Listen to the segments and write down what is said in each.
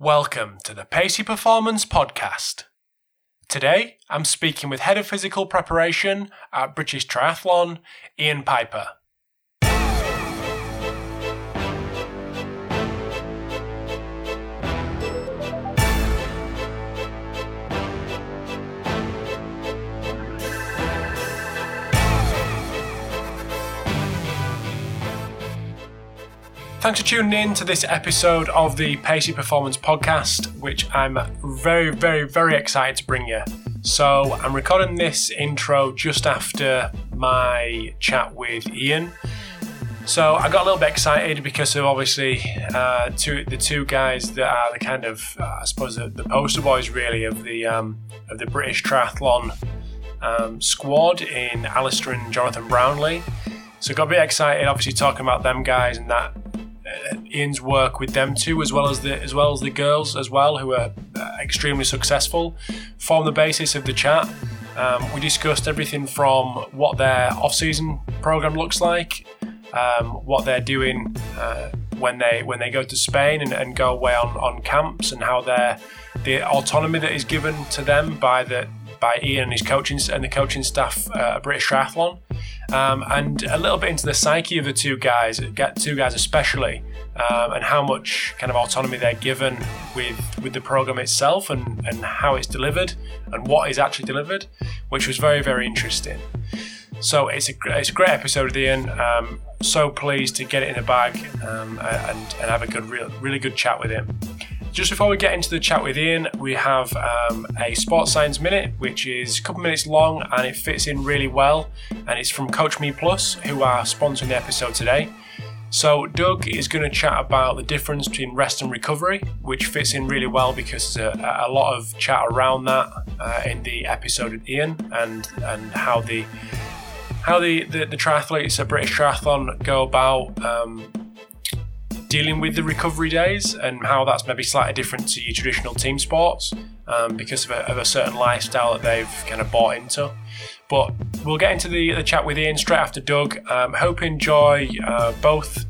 Welcome to the Pacey Performance Podcast. Today, I'm speaking with Head of Physical Preparation at British Triathlon, Ian Piper. Thanks for tuning in to this episode of the Pacey Performance Podcast, which I'm very, very, very excited to bring you. So, I'm recording this intro just after my chat with Ian. So, I got a little bit excited because of obviously uh, two, the two guys that are the kind of, uh, I suppose, the, the, poster boys really of the um, of the British triathlon um, squad in Alistair and Jonathan Brownlee. So got a bit excited, obviously talking about them guys and that Ian's work with them too, as well as the as well as the girls as well, who are uh, extremely successful, form the basis of the chat. Um, we discussed everything from what their off-season program looks like, um, what they're doing uh, when they when they go to Spain and, and go away on, on camps, and how their the autonomy that is given to them by the by Ian and his coaching and the coaching staff uh, at British Triathlon um, and a little bit into the psyche of the two guys, two guys especially, um, and how much kind of autonomy they're given with with the program itself and and how it's delivered and what is actually delivered, which was very very interesting. So it's a it's a great episode of Ian. Um, so pleased to get it in the bag um, and and have a good real, really good chat with him. Just before we get into the chat with Ian, we have um, a Sports Science Minute, which is a couple minutes long and it fits in really well. And it's from Coach Me Plus, who are sponsoring the episode today. So, Doug is going to chat about the difference between rest and recovery, which fits in really well because a, a lot of chat around that uh, in the episode with Ian and, and how the how the, the, the triathletes at British Triathlon go about um, dealing with the recovery days and how that's maybe slightly different to your traditional team sports um, because of a, of a, certain lifestyle that they've kind of bought into. But we'll get into the, the chat with Ian straight after Doug. Um, hope you enjoy uh, both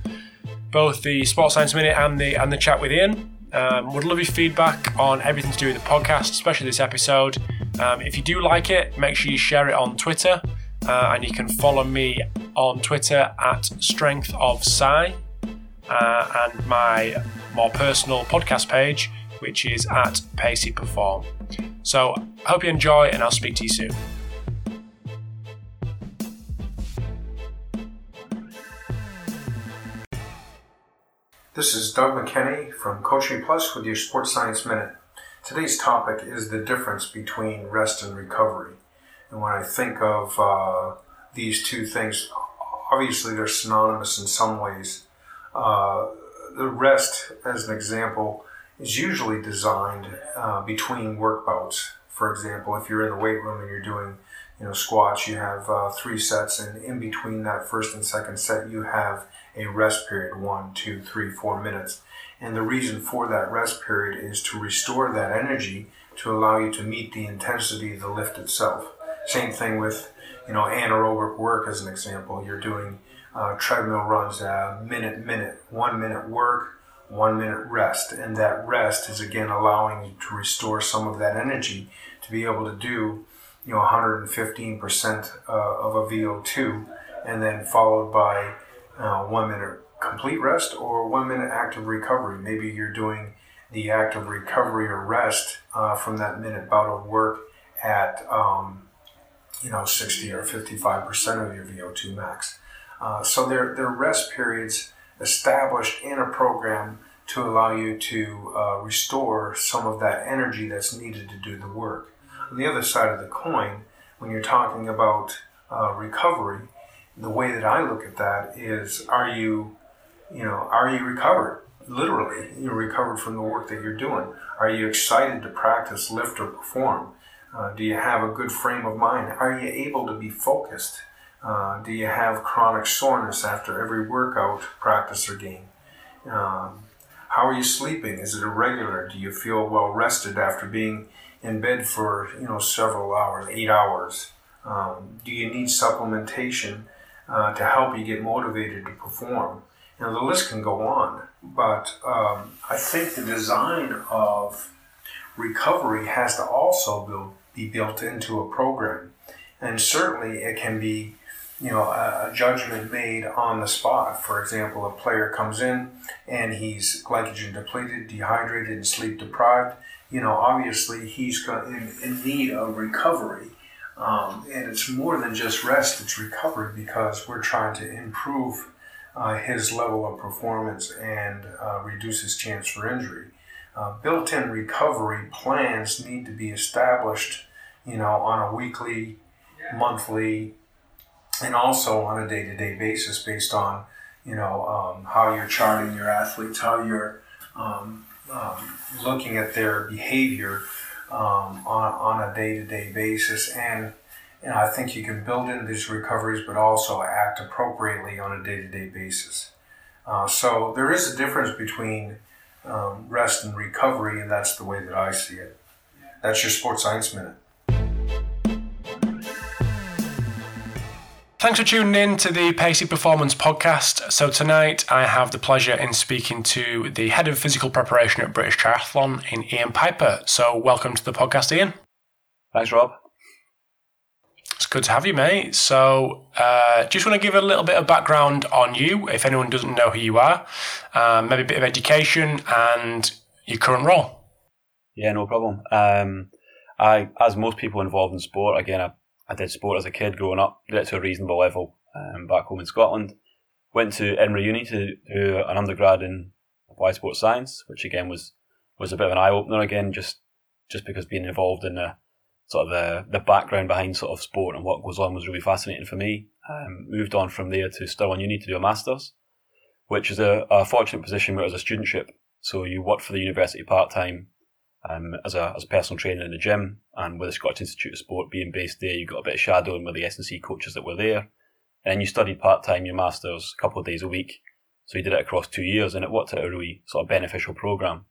both the Sports Science Minute and the and the chat with Ian. Um, would love your feedback on everything to do with the podcast, especially this episode. Um, if you do like it, make sure you share it on Twitter, uh, and you can follow me on Twitter at Strength of Sci uh, and my more personal podcast page, which is at Pacey Perform. So, I hope you enjoy, and I'll speak to you soon. This is Doug McKenney from Coach Me Plus with your Sports Science Minute. Today's topic is the difference between rest and recovery. And when I think of uh, these two things, obviously they're synonymous in some ways, uh, the rest, as an example, is usually designed uh, between work bouts. For example, if you're in the weight room and you're doing, you know, squats, you have uh, three sets, and in between that first and second set, you have a rest period one, two, three, four minutes. And the reason for that rest period is to restore that energy to allow you to meet the intensity of the lift itself. Same thing with, you know, anaerobic work as an example. You're doing uh, treadmill runs a minute, minute, one minute work, one minute rest. And that rest is again allowing you to restore some of that energy to be able to do, you know, 115% uh, of a VO2 and then followed by uh, one minute complete rest or one minute active recovery. Maybe you're doing the active recovery or rest uh, from that minute bout of work at, um, you know, 60 or 55% of your VO2 max. Uh, so there, there are rest periods established in a program to allow you to uh, restore some of that energy that's needed to do the work. On the other side of the coin, when you're talking about uh, recovery, the way that I look at that is are you, you know, are you recovered? Literally, you're recovered from the work that you're doing. Are you excited to practice, lift, or perform? Uh, do you have a good frame of mind? Are you able to be focused? Uh, do you have chronic soreness after every workout, practice, or game? Um, how are you sleeping? Is it irregular? Do you feel well rested after being in bed for you know several hours, eight hours? Um, do you need supplementation uh, to help you get motivated to perform? You know, the list can go on, but um, I think the design of recovery has to also build, be built into a program. And certainly it can be, you know, a, a, judgment made on the spot. For example, a player comes in and he's glycogen depleted, dehydrated, and sleep deprived. You know, obviously he's in, in need of recovery. Um, and it's more than just rest, it's recovery because we're trying to improve uh, his level of performance and uh, reduce his chance for injury. Uh, built-in recovery plans need to be established, you know, on a weekly, monthly, and also on a day-to-day basis based on, you know, um, how you're charting your athletes, how you're um, um, looking at their behavior um, on, on a day-to-day basis and and I think you can build in these recoveries, but also act appropriately on a day to day basis. Uh, so there is a difference between um, rest and recovery, and that's the way that I see it. That's your Sports Science Minute. Thanks for tuning in to the Pacey Performance Podcast. So, tonight I have the pleasure in speaking to the head of physical preparation at British Triathlon in Ian Piper. So, welcome to the podcast, Ian. Thanks, Rob. It's good to have you, mate. So, uh, just want to give a little bit of background on you, if anyone doesn't know who you are, um, maybe a bit of education and your current role. Yeah, no problem. Um, I, as most people involved in sport, again, I, I did sport as a kid growing up, did it to a reasonable level um, back home in Scotland. Went to Edinburgh Uni to do an undergrad in applied sports science, which again was was a bit of an eye opener again, just just because being involved in the sort of the, the background behind sort of sport and what goes on was really fascinating for me. Um, moved on from there to Stirling Uni to do a master's, which is a, a fortunate position where it was a studentship. So you work for the university part time um, as a as a personal trainer in the gym, and with the Scottish Institute of Sport being based there, you got a bit of shadowing with the S&C coaches that were there. And you studied part time your masters a couple of days a week. So you did it across two years, and it worked out a really sort of beneficial program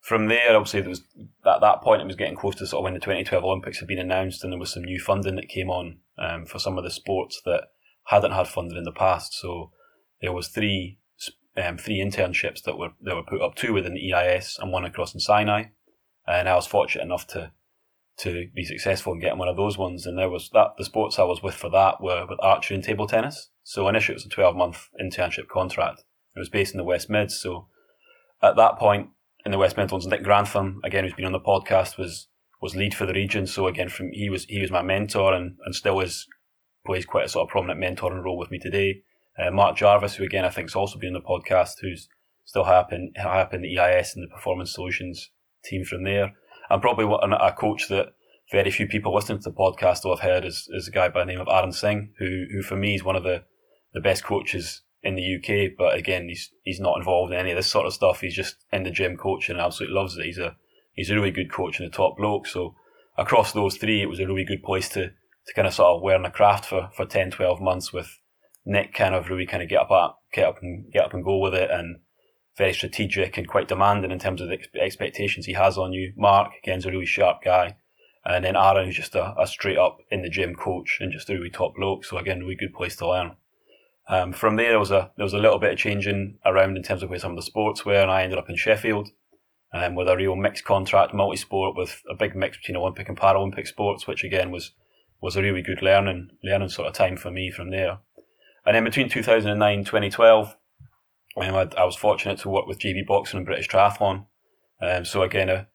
from there, obviously, there was at that point it was getting close to sort of when the 2012 Olympics had been announced, and there was some new funding that came on um, for some of the sports that hadn't had funding in the past. So there was three um, three internships that were that were put up, two within the EIS and one across in Sinai, and I was fortunate enough to to be successful in getting one of those ones. And there was that the sports I was with for that were with archery and table tennis. So initially it was a 12 month internship contract. It was based in the West Mids. So at that point, in the West Midlands. Nick Grantham, again, who's been on the podcast, was was lead for the region. So again, from he was he was my mentor and, and still is plays quite a sort of prominent mentoring role with me today. Uh, Mark Jarvis, who again I think has also been on the podcast, who's still happen happen the EIS and the Performance Solutions team from there. And probably a coach that very few people listening to the podcast will have heard is, is a guy by the name of Aaron Singh, who who for me is one of the, the best coaches in the UK, but again, he's he's not involved in any of this sort of stuff. He's just in the gym coaching and absolutely loves it. He's a he's a really good coach and a top bloke. So across those three, it was a really good place to to kind of sort of learn a craft for, for 10, 12 months with Nick kind of really kind of get up at, get up and get up and go with it and very strategic and quite demanding in terms of the expectations he has on you. Mark, again, is a really sharp guy. And then Aaron, who's just a, a straight up in the gym coach and just a really top bloke. So again, a really good place to learn. Um, from there, there was a there was a little bit of changing around in terms of where some of the sports were, and I ended up in Sheffield um, with a real mixed contract, multi-sport with a big mix between Olympic and Paralympic sports, which again was was a really good learning learning sort of time for me from there. And then between 2009 2012, um, I, I was fortunate to work with GB Boxing and British Triathlon. Um, so again, a,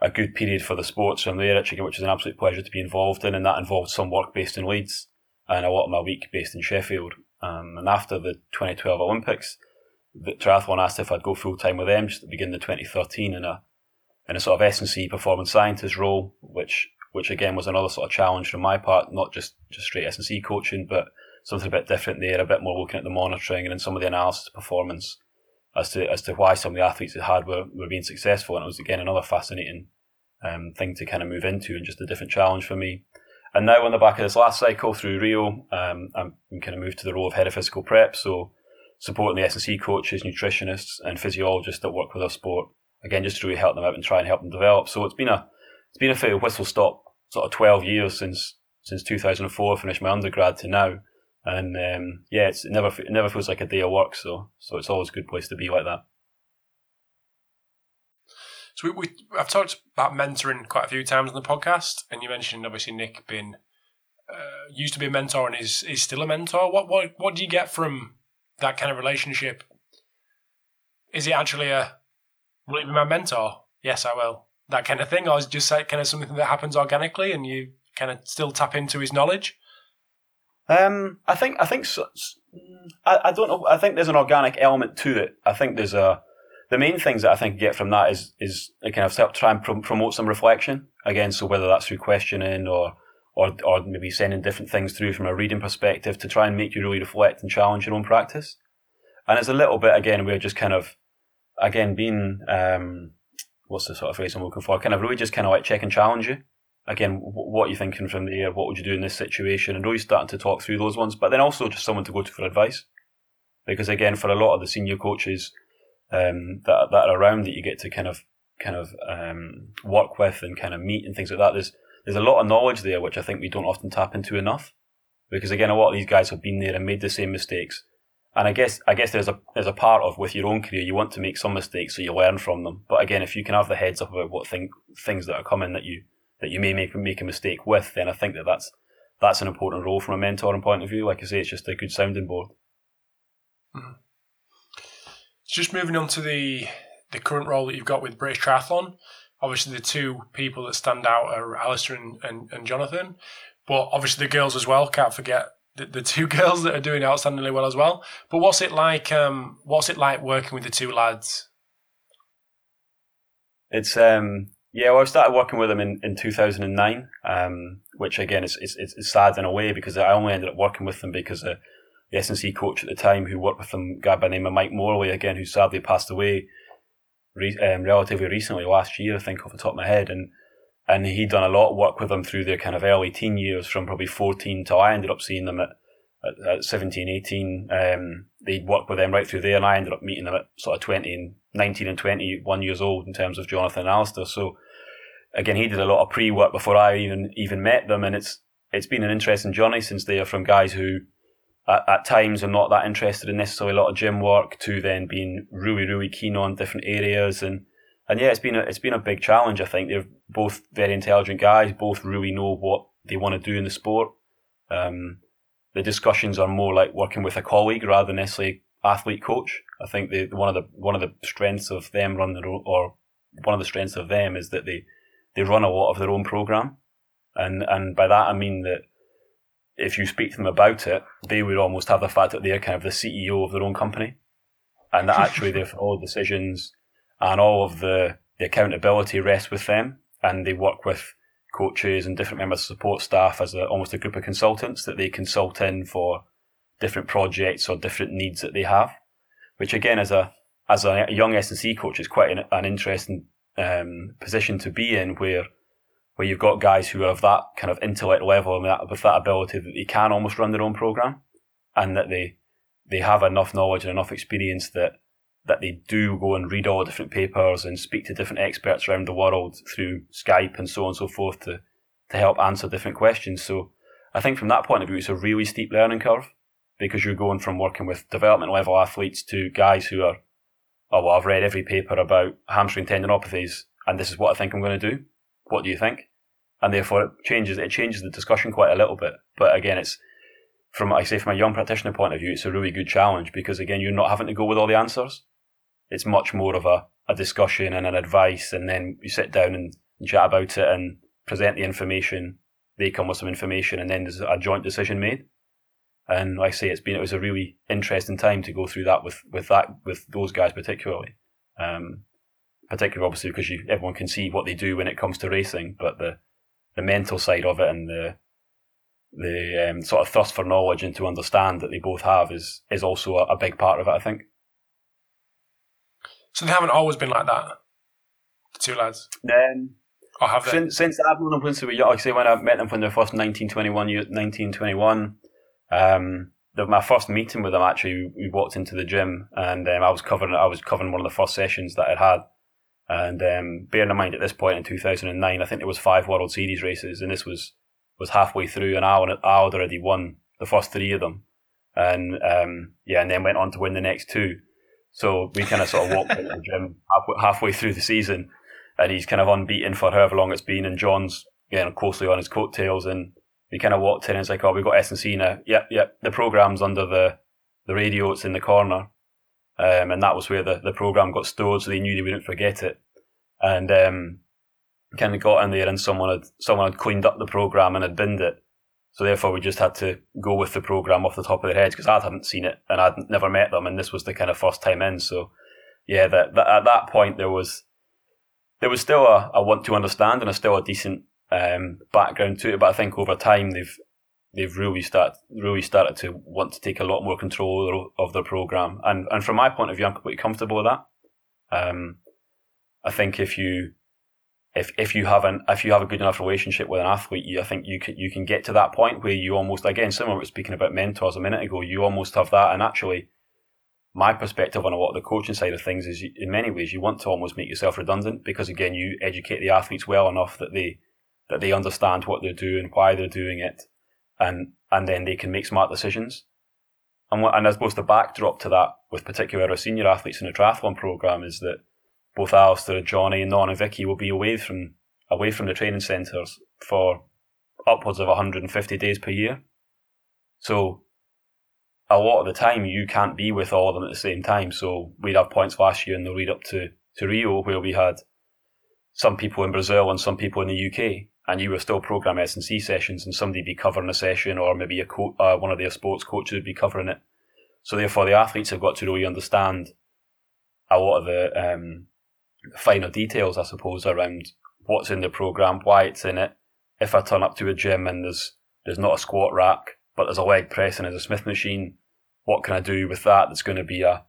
a good period for the sports from there, which is an absolute pleasure to be involved in, and that involved some work based in Leeds and a lot of my week based in Sheffield. Um, and after the 2012 Olympics, the triathlon asked if I'd go full time with them just at the beginning of 2013 in a in a sort of S&C performance scientist role, which which again was another sort of challenge from my part, not just just straight S&C coaching, but something a bit different there, a bit more looking at the monitoring and then some of the analysis performance as to as to why some of the athletes it had were, were being successful. And it was again another fascinating um, thing to kind of move into and just a different challenge for me. And now on the back of this last cycle through Rio, um, I'm kind of moved to the role of head of physical prep, so supporting the S&C coaches, nutritionists, and physiologists that work with our sport. Again, just to really help them out and try and help them develop. So it's been a it's been a fair whistle stop sort of 12 years since since 2004 I finished my undergrad to now. And um, yeah, it never it never feels like a day of work. So so it's always a good place to be like that. So we, we I've talked about mentoring quite a few times on the podcast, and you mentioned obviously Nick being uh, used to be a mentor and is is still a mentor. What what what do you get from that kind of relationship? Is it actually a will you be my mentor? Yes, I will. That kind of thing, or is it just kind of something that happens organically, and you kind of still tap into his knowledge? Um, I think I think so, I, I don't know. I think there's an organic element to it. I think there's a the main things that I think you get from that is is kind of help try and prom- promote some reflection again. So whether that's through questioning or or or maybe sending different things through from a reading perspective to try and make you really reflect and challenge your own practice. And it's a little bit again we're just kind of again being um, what's the sort of phrase I'm looking for? Kind of really just kind of like check and challenge you. Again, what are you thinking from there? What would you do in this situation? And really starting to talk through those ones, but then also just someone to go to for advice. Because again, for a lot of the senior coaches, um, that that are around that you get to kind of kind of um, work with and kind of meet and things like that. There's there's a lot of knowledge there which I think we don't often tap into enough, because again, a lot of these guys have been there and made the same mistakes. And I guess I guess there's a there's a part of with your own career you want to make some mistakes so you learn from them. But again, if you can have the heads up about what thing, things that are coming that you that you may make make a mistake with, then I think that that's that's an important role from a mentoring point of view. Like I say, it's just a good sounding board. Mm-hmm. Just moving on to the the current role that you've got with British Triathlon. Obviously, the two people that stand out are Alistair and, and, and Jonathan, but obviously the girls as well. Can't forget the, the two girls that are doing outstandingly well as well. But what's it like? Um, what's it like working with the two lads? It's um, yeah. Well, I started working with them in, in two thousand and nine, um, which again is, is is sad in a way because I only ended up working with them because. Uh, the S&C coach at the time who worked with them, guy by the name of Mike Morley, again, who sadly passed away re- um, relatively recently, last year, I think, off the top of my head. And and he'd done a lot of work with them through their kind of early teen years, from probably 14 till I ended up seeing them at, at, at 17, 18. Um, they'd worked with them right through there, and I ended up meeting them at sort of 20 and 19 and 21 years old in terms of Jonathan and Alistair. So, again, he did a lot of pre work before I even even met them, and it's it's been an interesting journey since they are from guys who at, at times are not that interested in necessarily a lot of gym work to then being really, really keen on different areas. And, and yeah, it's been a, it's been a big challenge. I think they're both very intelligent guys, both really know what they want to do in the sport. Um, the discussions are more like working with a colleague rather than necessarily athlete coach. I think they, one of the one of the strengths of them running their own, or one of the strengths of them is that they they run a lot of their own program, and and by that I mean that if you speak to them about it, they would almost have the fact that they're kind of the CEO of their own company, and that actually they all the decisions and all of the, the accountability rests with them, and they work with coaches and different members of support staff as a, almost a group of consultants that they consult in for different projects or different needs that they have, which again, as a as a young S&C coach, is quite an, an interesting um, position to be in, where where you've got guys who have that kind of intellect level and that, with that ability that they can almost run their own program, and that they they have enough knowledge and enough experience that that they do go and read all the different papers and speak to different experts around the world through Skype and so on and so forth to to help answer different questions. So I think from that point of view, it's a really steep learning curve because you're going from working with development level athletes to guys who are, oh well, I've read every paper about hamstring tendinopathies and this is what I think I'm going to do what do you think? And therefore, it changes it changes the discussion quite a little bit. But again, it's from I say from a young practitioner point of view, it's a really good challenge because again, you're not having to go with all the answers. It's much more of a, a discussion and an advice, and then you sit down and, and chat about it and present the information. They come with some information, and then there's a joint decision made. And like I say, it's been it was a really interesting time to go through that with with that with those guys particularly. Um, particularly obviously because you, everyone can see what they do when it comes to racing, but the the mental side of it and the the um, sort of thirst for knowledge and to understand that they both have is is also a, a big part of it. I think. So they haven't always been like that. The two lads. Then. Or have they? Since, since I've known them since they were young, like I say, when I met them when they were first 1921, 1921, um, my first meeting with him actually, we walked into the gym and um, I was covering I was covering one of the first sessions that I'd had, and um, bearing in mind at this point in 2009, I think there was five World Series races, and this was was halfway through, and I, I had already won the first three of them. and um, yeah, and then went on to win the next two. So we kind of sort of walked into the gym halfway through the season, and he's kind of unbeaten for however long it's been, and John's you know closely on his coattails, and we kind of walked in and it's like, oh, we've got S and C now. Yep, yep. The program's under the the radio. It's in the corner, um, and that was where the, the program got stored, so they knew they wouldn't forget it. And um, kind of got in there, and someone had someone had cleaned up the program and had binned it. So therefore, we just had to go with the program off the top of their heads because I hadn't seen it and I'd never met them, and this was the kind of first time in. So yeah, that, that at that point there was there was still a, a want to understand and a still a decent um, background to it. But I think over time they've they've really started really started to want to take a lot more control of their program. And and from my point of view, I'm completely comfortable with that. Um, I think if you if if you have an if you have a good enough relationship with an athlete, you, I think you can you can get to that point where you almost again similar to speaking about mentors a minute ago, you almost have that. And actually, my perspective on a lot of the coaching side of things is in many ways you want to almost make yourself redundant because again you educate the athletes well enough that they that they understand what they're doing, why they're doing it, and and then they can make smart decisions. And what, and I suppose the backdrop to that, with particular our senior athletes in the triathlon program, is that both Alistair, Johnny, and Non and Vicky will be away from away from the training centres for upwards of 150 days per year. So a lot of the time you can't be with all of them at the same time. So we'd have points last year in the lead up to, to Rio where we had some people in Brazil and some people in the UK and you were still program S and C sessions, and somebody be covering a session, or maybe a co- uh, one of their sports coaches would be covering it. So therefore, the athletes have got to really understand a lot of the um, finer details, I suppose, around what's in the program, why it's in it. If I turn up to a gym and there's there's not a squat rack, but there's a leg press and there's a Smith machine, what can I do with that? That's going to be a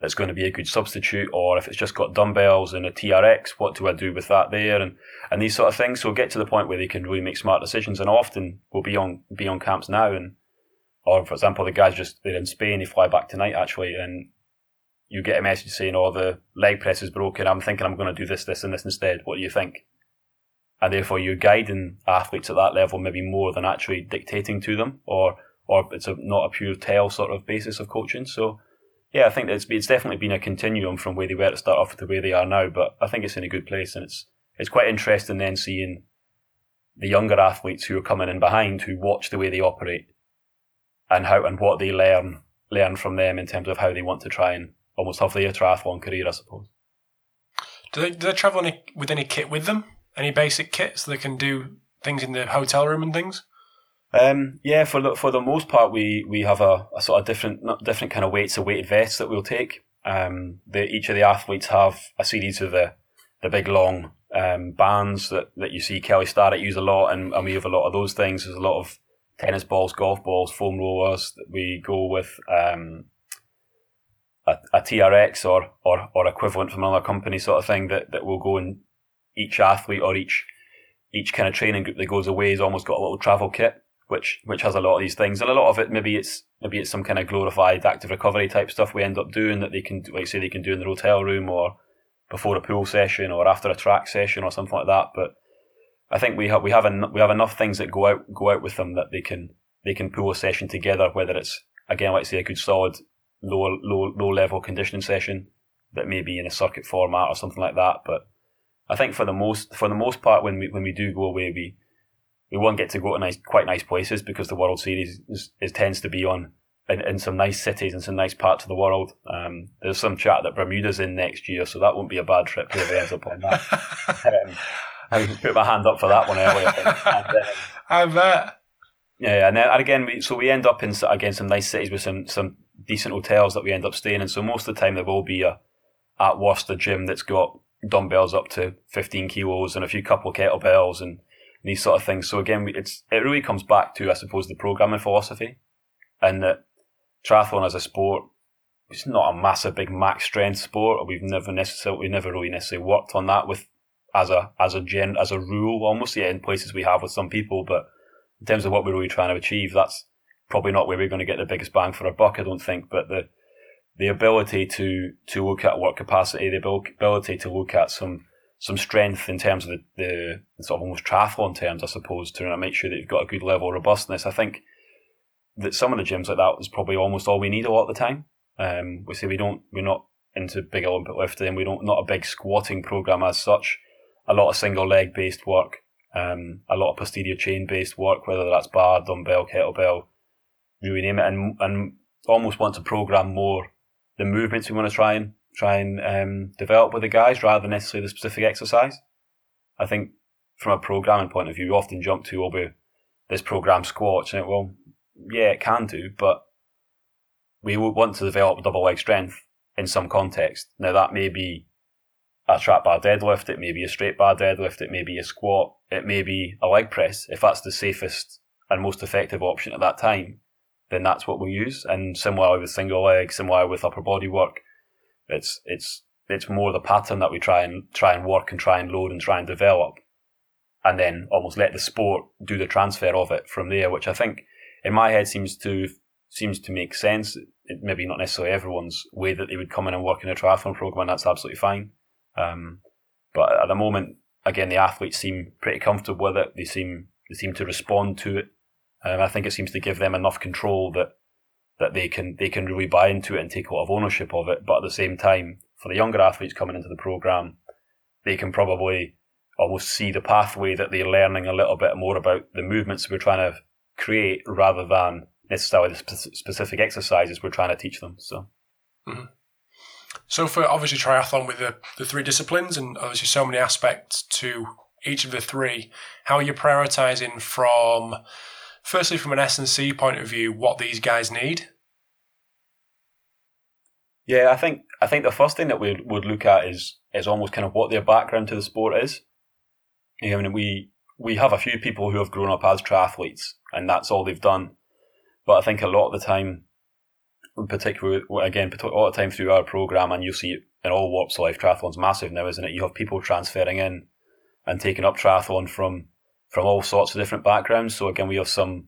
that's going to be a good substitute, or if it's just got dumbbells and a TRX, what do I do with that there, and and these sort of things. So get to the point where they can really make smart decisions, and often we'll be on be on camps now, and or for example, the guys just they're in Spain, they fly back tonight actually, and you get a message saying, "Oh, the leg press is broken. I'm thinking I'm going to do this, this, and this instead. What do you think?" And therefore, you're guiding athletes at that level maybe more than actually dictating to them, or or it's a, not a pure tell sort of basis of coaching. So yeah, I think it's it's definitely been a continuum from where they were to start off to where they are now. But I think it's in a good place, and it's it's quite interesting then seeing the younger athletes who are coming in behind who watch the way they operate and how and what they learn learn from them in terms of how they want to try and almost have their triathlon career, I suppose. Do they, do they travel any, with any kit with them? Any basic kit so they can do things in the hotel room and things? Um, yeah, for the, for the most part, we, we have a, a sort of different different kind of weights, a weighted vests that we'll take. Um, the, each of the athletes have a series of the the big long um, bands that, that you see Kelly Starrett use a lot, and, and we have a lot of those things. There's a lot of tennis balls, golf balls, foam rollers that we go with. Um, a, a TRX or, or or equivalent from another company sort of thing that, that will go in each athlete or each each kind of training group that goes away has almost got a little travel kit which which has a lot of these things, and a lot of it maybe it's maybe it's some kind of glorified active recovery type stuff we end up doing that they can like say they can do in the hotel room or before a pool session or after a track session or something like that. But I think we have we have en- we have enough things that go out go out with them that they can they can pull a session together, whether it's again like say a good solid low low low level conditioning session that may be in a circuit format or something like that. But I think for the most for the most part when we when we do go away we we won't get to go to nice, quite nice places because the World Series is, is tends to be on in, in some nice cities and some nice parts of the world. Um, there's some chat that Bermuda's in next year, so that won't be a bad trip. Whoever ends up on that, um, I put my hand up for that one earlier. And, um, I bet. Yeah, and then and again, we, so we end up in again some nice cities with some some decent hotels that we end up staying in. So most of the time there will be a at worst a gym that's got dumbbells up to 15 kilos and a few couple kettlebells and these sort of things. So again, it's it really comes back to I suppose the programming philosophy, and that triathlon as a sport it's not a massive big max strength sport. We've never necessarily we never really necessarily worked on that with as a as a gen as a rule almost yeah in places we have with some people, but in terms of what we're really trying to achieve, that's probably not where we're going to get the biggest bang for our buck. I don't think, but the the ability to to look at work capacity, the ability to look at some some strength in terms of the, the sort of almost triathlon terms, I suppose, to make sure that you've got a good level of robustness. I think that some of the gyms like that is probably almost all we need a lot of the time. Um, we say we don't, we're not into big Olympic lifting. We don't, not a big squatting program as such. A lot of single leg based work, um, a lot of posterior chain based work, whether that's bar, dumbbell, kettlebell, really name it, and and almost want to program more the movements we want to try and try and um, develop with the guys rather than necessarily the specific exercise. I think from a programming point of view, you often jump to, oh, this program squats, and it, well, yeah, it can do, but we would want to develop double leg strength in some context. Now that may be a trap bar deadlift, it may be a straight bar deadlift, it may be a squat, it may be a leg press. If that's the safest and most effective option at that time, then that's what we'll use. And similar with single leg, similar with upper body work, it's it's it's more the pattern that we try and try and work and try and load and try and develop, and then almost let the sport do the transfer of it from there, which I think in my head seems to seems to make sense. It, maybe not necessarily everyone's way that they would come in and work in a triathlon program, and that's absolutely fine. Um, but at the moment, again, the athletes seem pretty comfortable with it. They seem they seem to respond to it. Um, I think it seems to give them enough control that that they can they can really buy into it and take a lot of ownership of it. But at the same time, for the younger athletes coming into the program, they can probably almost see the pathway that they're learning a little bit more about the movements we're trying to create rather than necessarily the specific exercises we're trying to teach them. So. Mm-hmm. So for obviously triathlon with the, the three disciplines and obviously so many aspects to each of the three, how are you prioritizing from firstly from an S&C point of view what these guys need? Yeah, I think I think the first thing that we would look at is is almost kind of what their background to the sport is. I mean, we we have a few people who have grown up as triathletes, and that's all they've done. But I think a lot of the time, particularly again, a lot of the time through our program, and you'll see it in all walks of life, triathlon's massive now, isn't it? You have people transferring in and taking up triathlon from from all sorts of different backgrounds. So again, we have some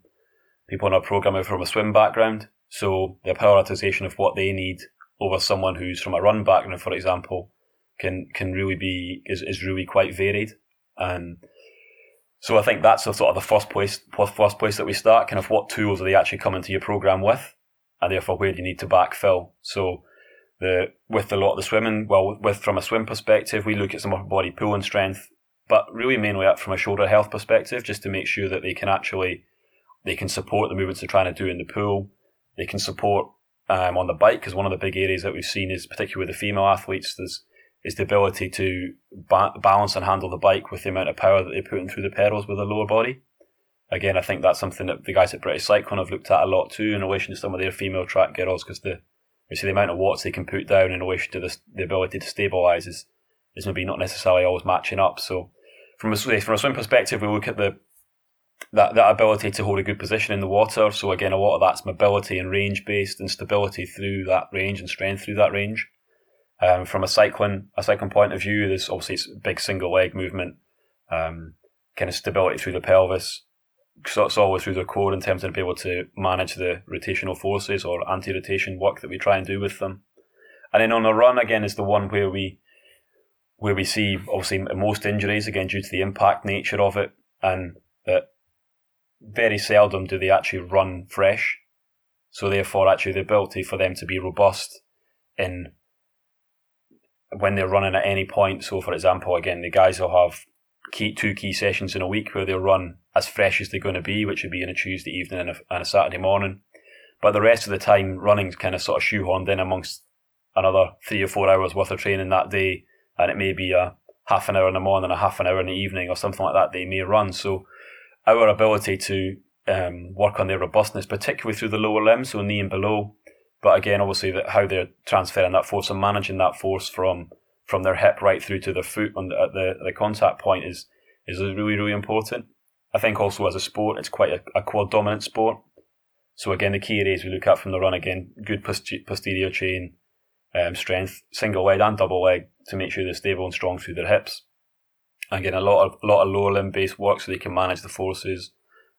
people in our program are from a swim background. So the prioritization of what they need over someone who's from a run background, for example, can can really be is, is really quite varied. And so I think that's the sort of the first place first place that we start. Kind of what tools are they actually coming to your program with, and therefore where do you need to backfill? So the with a lot of the swimming, well, with from a swim perspective, we look at some upper body pulling strength, but really mainly from a shoulder health perspective, just to make sure that they can actually they can support the movements they're trying to do in the pool. They can support um, on the bike because one of the big areas that we've seen is particularly with the female athletes there's is the ability to ba- balance and handle the bike with the amount of power that they're putting through the pedals with the lower body. Again, I think that's something that the guys at British Cycling have looked at a lot too in relation to some of their female track girls because the you see the amount of watts they can put down in relation to the, the ability to stabilise is, is maybe not necessarily always matching up. So from a, from a swim perspective, we look at the that, that ability to hold a good position in the water. So again, a lot of that's mobility and range based and stability through that range and strength through that range. Um, from a cycling a cycling point of view, there's obviously big single leg movement, um, kind of stability through the pelvis, so it's always through the core in terms of being able to manage the rotational forces or anti-rotation work that we try and do with them. And then on the run again is the one where we where we see obviously most injuries again due to the impact nature of it, and that very seldom do they actually run fresh. So therefore, actually, the ability for them to be robust in when they're running at any point. So, for example, again, the guys will have key two key sessions in a week where they'll run as fresh as they're going to be, which would be in a Tuesday evening and a, and a Saturday morning. But the rest of the time, running's kind of sort of shoehorned in amongst another three or four hours worth of training that day, and it may be a half an hour in the morning, a half an hour in the evening, or something like that. They may run so our ability to um, work on their robustness, particularly through the lower limbs, so knee and below. But again, obviously, that how they're transferring that force and managing that force from from their hip right through to their foot on the, at the the contact point is is really really important. I think also as a sport, it's quite a, a quad dominant sport. So again, the key areas we look at from the run again, good posterior chain um, strength, single leg and double leg to make sure they're stable and strong through their hips. Again, a lot of a lot of lower limb based work so they can manage the forces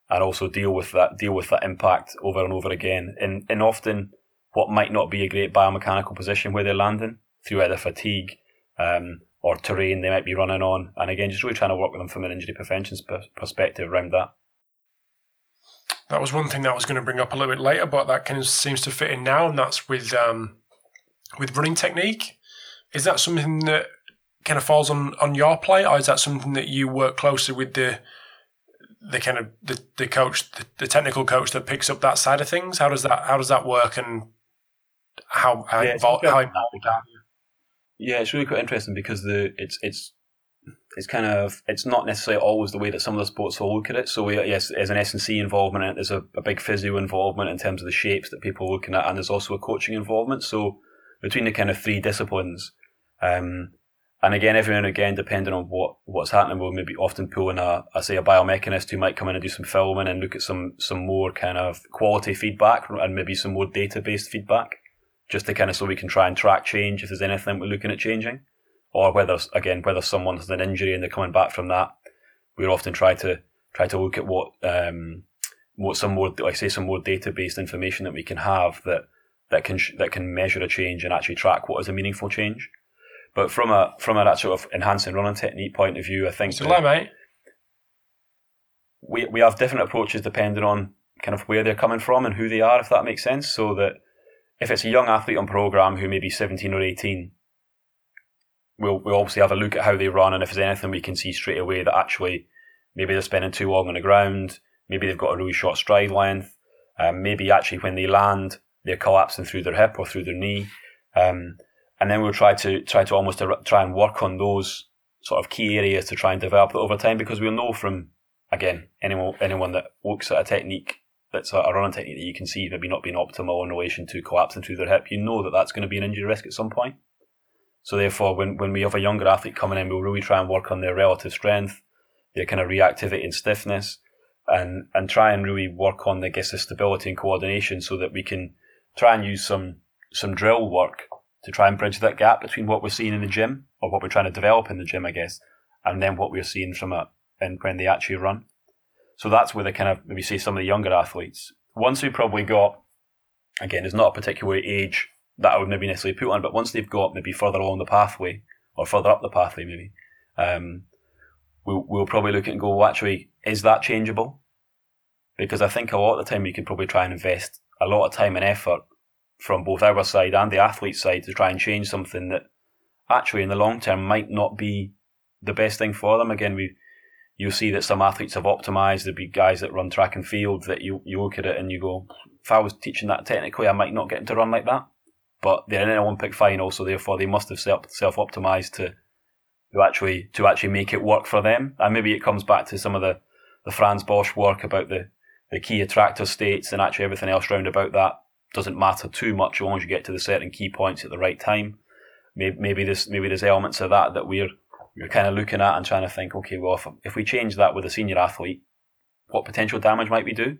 and also deal with that deal with that impact over and over again in, in often what might not be a great biomechanical position where they're landing through either fatigue um, or terrain they might be running on. And again, just really trying to work with them from an injury prevention perspective around that. That was one thing that I was going to bring up a little bit later, but that kind of seems to fit in now, and that's with um, with running technique. Is that something that kind of falls on, on your plate, or is that something that you work closely with the the kind of the, the coach, the, the technical coach that picks up that side of things? How does that how does that work, and how how, Yeah, involved, how involved are you? Yeah, it's really quite interesting because the it's it's it's kind of it's not necessarily always the way that some of the sports will look at it. So we, yes, there's an S and C involvement in it. There's a, a big physio involvement in terms of the shapes that people are looking at, and there's also a coaching involvement. So between the kind of three disciplines, um, and again, every now and again, depending on what what's happening, we'll maybe often pull in a, say a biomechanist who might come in and do some filming and look at some some more kind of quality feedback and maybe some more data based feedback, just to kind of so we can try and track change if there's anything we're looking at changing. Or whether again whether someone has an injury and they're coming back from that, we often try to try to look at what um, what some more like say some more data based information that we can have that that can sh- that can measure a change and actually track what is a meaningful change. But from a from an actual of enhancing running technique point of view, I think So, that mate, we we have different approaches depending on kind of where they're coming from and who they are, if that makes sense. So that if it's a young athlete on program who may be 17 or 18, we'll, we'll obviously have a look at how they run and if there's anything we can see straight away that actually maybe they're spending too long on the ground, maybe they've got a really short stride length, um, maybe actually when they land they're collapsing through their hip or through their knee, um, and then we'll try to try to almost try and work on those sort of key areas to try and develop it over time because we'll know from again anyone anyone that looks at a technique that's a, running technique that you can see maybe not being optimal in relation to collapsing through their hip, you know that that's going to be an injury risk at some point. So therefore, when, when we have a younger athlete coming in, we'll really try and work on their relative strength, their kind of reactivity and stiffness, and and try and really work on, I guess, the stability and coordination, so that we can try and use some some drill work to try and bridge that gap between what we're seeing in the gym or what we're trying to develop in the gym, I guess, and then what we're seeing from it and when they actually run. So that's where they kind of maybe say some of the younger athletes. Once we probably got again, there's not a particular age that I would maybe necessarily put on, but once they've got maybe further along the pathway or further up the pathway, maybe, um, we'll, we'll probably look at and go, well, actually, is that changeable? Because I think a lot of the time we could probably try and invest a lot of time and effort from both our side and the athlete side to try and change something that actually in the long term might not be the best thing for them. Again, we you'll see that some athletes have optimized. There'll be guys that run track and field that you, you look at it and you go, if I was teaching that technically, I might not get to run like that. But they're in an Olympic final, so therefore they must have self self optimized to to actually to actually make it work for them. And maybe it comes back to some of the, the Frans Bosch work about the, the key attractor states and actually everything else round about that doesn't matter too much as long as you get to the certain key points at the right time. Maybe, maybe there's maybe there's elements of that that we're we're kind of looking at and trying to think, okay, well, if, if we change that with a senior athlete, what potential damage might we do?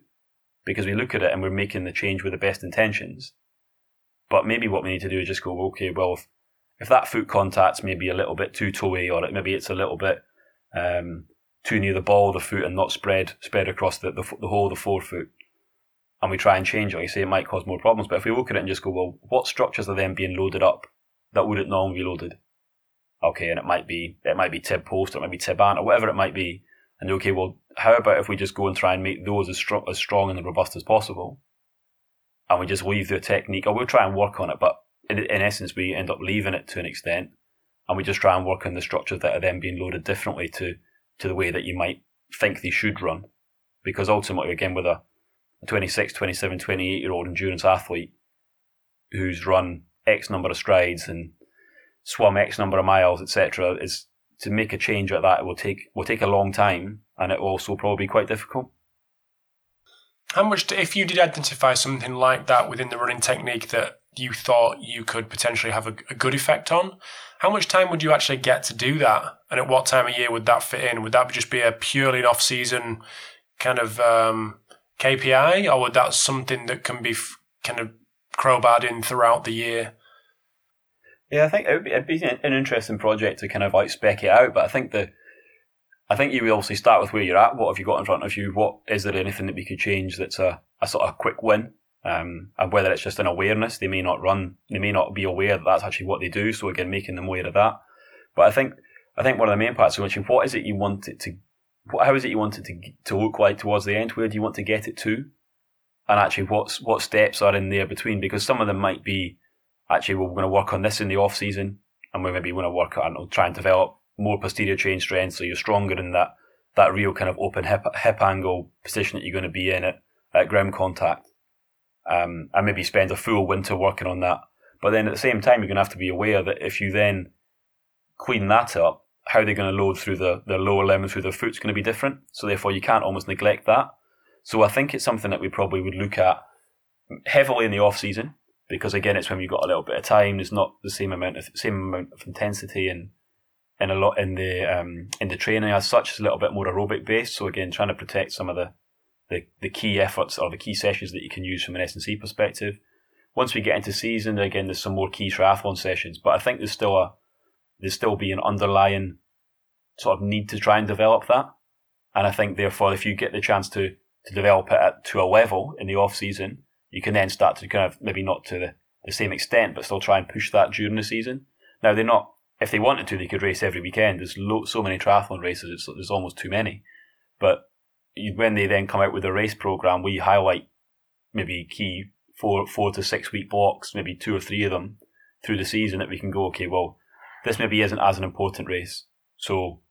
Because we look at it and we're making the change with the best intentions. But maybe what we need to do is just go, okay, well, if, if that foot contact's maybe a little bit too toey or maybe it's a little bit um, too near the ball of the foot and not spread spread across the, the, the whole of the forefoot, and we try and change it, like you say, it might cause more problems. But if we look at it and just go, well, what structures are then being loaded up that wouldn't normally be loaded? okay, and it might be it might be tib post, or it might be tib ant, or whatever it might be. And okay, well, how about if we just go and try and make those as strong as strong and robust as possible, and we just leave the technique, or we'll try and work on it, but in, in essence, we end up leaving it to an extent, and we just try and work on the structures that are then being loaded differently to to the way that you might think they should run, because ultimately, again, with a 26, 27, 28 year old endurance athlete who's run X number of strides and swum X number of miles, etc., is to make a change like that. Will take will take a long time, and it will also probably be quite difficult. How much, if you did identify something like that within the running technique that you thought you could potentially have a, a, good effect on, how much time would you actually get to do that? And at what time of year would that fit in? Would that just be a purely an off season kind of um, KPI, or would that something that can be f- kind of crowbarred in throughout the year? Yeah, I think it would be, it'd be an interesting project to kind of like spec it out, but I think the I think you obviously start with where you're at. What have you got in front of you? What is there anything that we could change that's a, a sort of quick win? Um, and whether it's just an awareness, they may not run, they may not be aware that that's actually what they do. So again, making them aware of that. But I think I think one of the main parts of which what is it you want it to, how is it you want it to to look like towards the end? Where do you want to get it to? and actually what's what steps are in there between because some of them might be actually well, we're going to work on this in the off season and we maybe want to work on try and develop more posterior chain strength so you're stronger in that that real kind of open hip, hip angle position that you're going to be in at, at ground contact um, and maybe spend a full winter working on that but then at the same time you're going to have to be aware that if you then clean that up how they're going to load through the, the lower limb through the foot's going to be different so therefore you can't almost neglect that so I think it's something that we probably would look at heavily in the off season because again, it's when you've got a little bit of time. There's not the same amount of same amount of intensity and in a lot in the um, in the training as such. It's a little bit more aerobic based. So again, trying to protect some of the, the the key efforts or the key sessions that you can use from an S and C perspective. Once we get into season, again, there's some more key triathlon sessions. But I think there's still a there's still be an underlying sort of need to try and develop that. And I think therefore, if you get the chance to to develop it at, to a level in the off season, you can then start to kind of maybe not to the, the same extent, but still try and push that during the season. Now they're not. If they wanted to, they could race every weekend. There's lo- so many triathlon races; it's, there's almost too many. But when they then come out with a race program, we highlight maybe key four four to six week blocks, maybe two or three of them through the season that we can go. Okay, well, this maybe isn't as an important race, so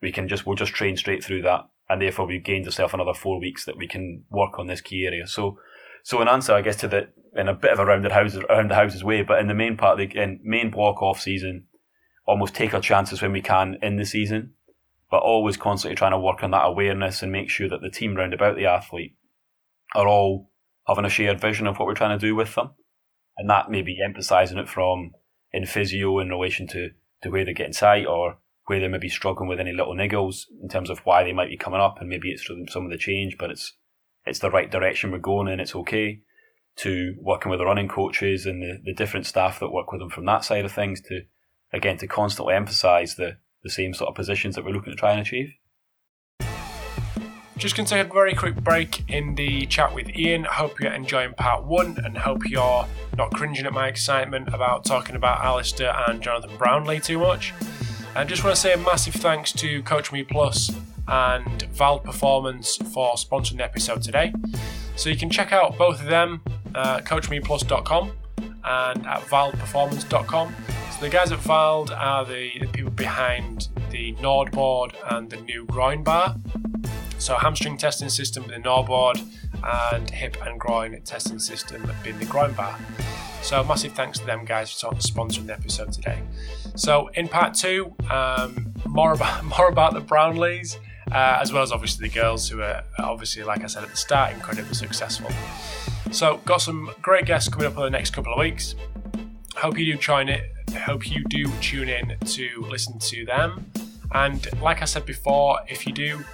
we can just we'll just train straight through that and therefore we've gained ourselves another four weeks that we can work on this key area. So, so an answer, I guess, to the in a bit of a rounded houses around the houses way, but in the main part of the in main block off season, almost take our chances when we can in the season, but always constantly trying to work on that awareness and make sure that the team round about the athlete are all having a shared vision of what we're trying to do with them, and that may be emphasising it from in physio in relation to to where they're getting tight or where they may be struggling with any little niggles in terms of why they might be coming up, and maybe it's some of the change, but it's it's the right direction we're going in. It's okay. To working with the running coaches and the, the different staff that work with them from that side of things to again to constantly emphasise the the same sort of positions that we're looking to try and achieve. Just going to take a very quick break in the chat with Ian. Hope you're enjoying part one and hope you're not cringing at my excitement about talking about Alistair and Jonathan Brownlee too much. I just want to say a massive thanks to Coach Me Plus and Vald Performance for sponsoring the episode today. So you can check out both of them, uh, CoachMePlus.com and at ValdPerformance.com. So the guys at Vald are the, the people behind the NordBord and the new groin bar. So hamstring testing system with the NordBord and hip and groin testing system being the groin bar. So massive thanks to them guys for sponsoring the episode today. So in part two, um, more about more about the Brownlees, uh, as well as obviously the girls who are obviously, like I said at the start, incredibly successful. So got some great guests coming up in the next couple of weeks. Hope you do join it. Hope you do tune in to listen to them. And like I said before, if you do